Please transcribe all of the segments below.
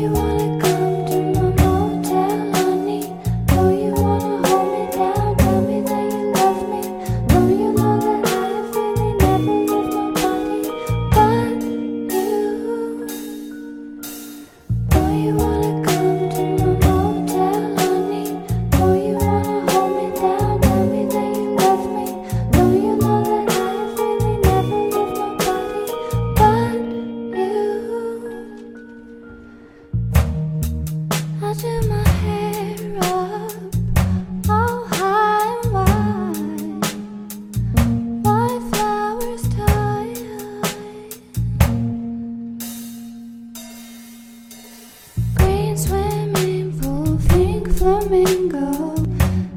you wanna swimming pool, pink flamingo,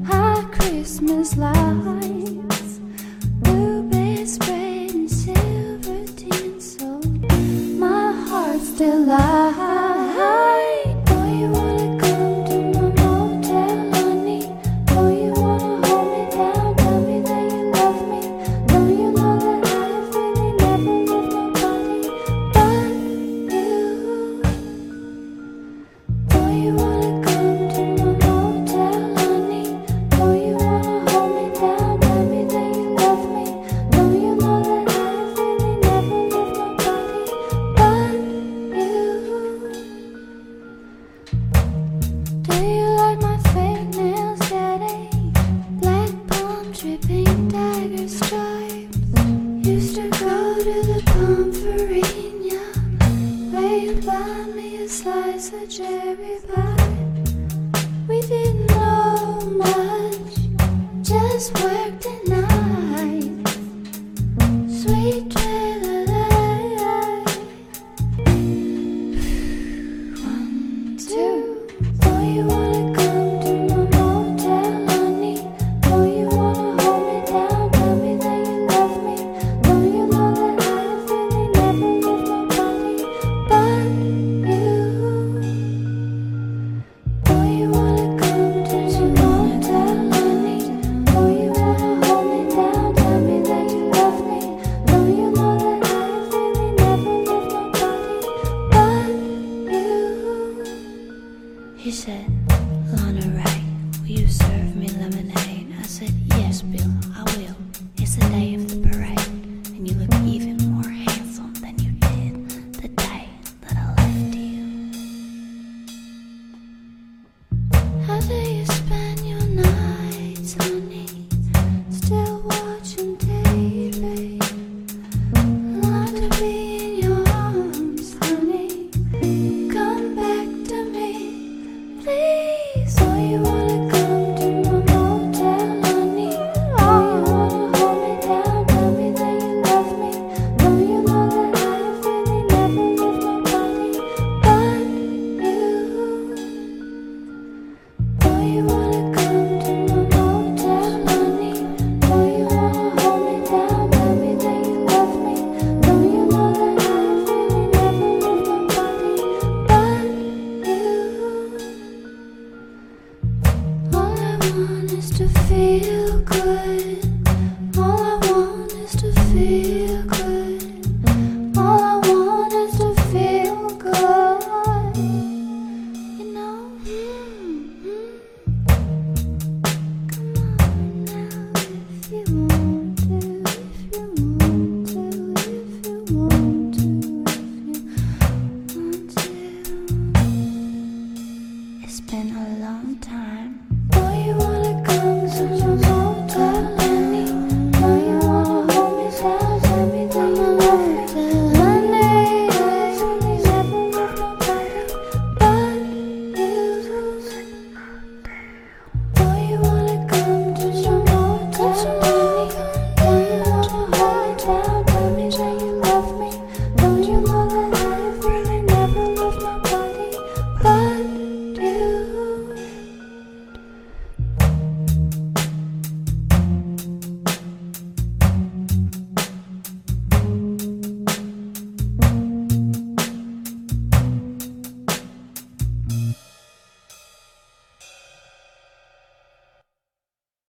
hot Christmas lights. used to go to the buy me a slice of cherry pie. We didn't know lemonade. I said, Yes, Bill, I will. It's the day of the parade, and you look even more handsome than you did the day that I left you. How do you spend your nights, honey? Still watching TV? Long to be in your arms, honey. Come back to me, please. All you want.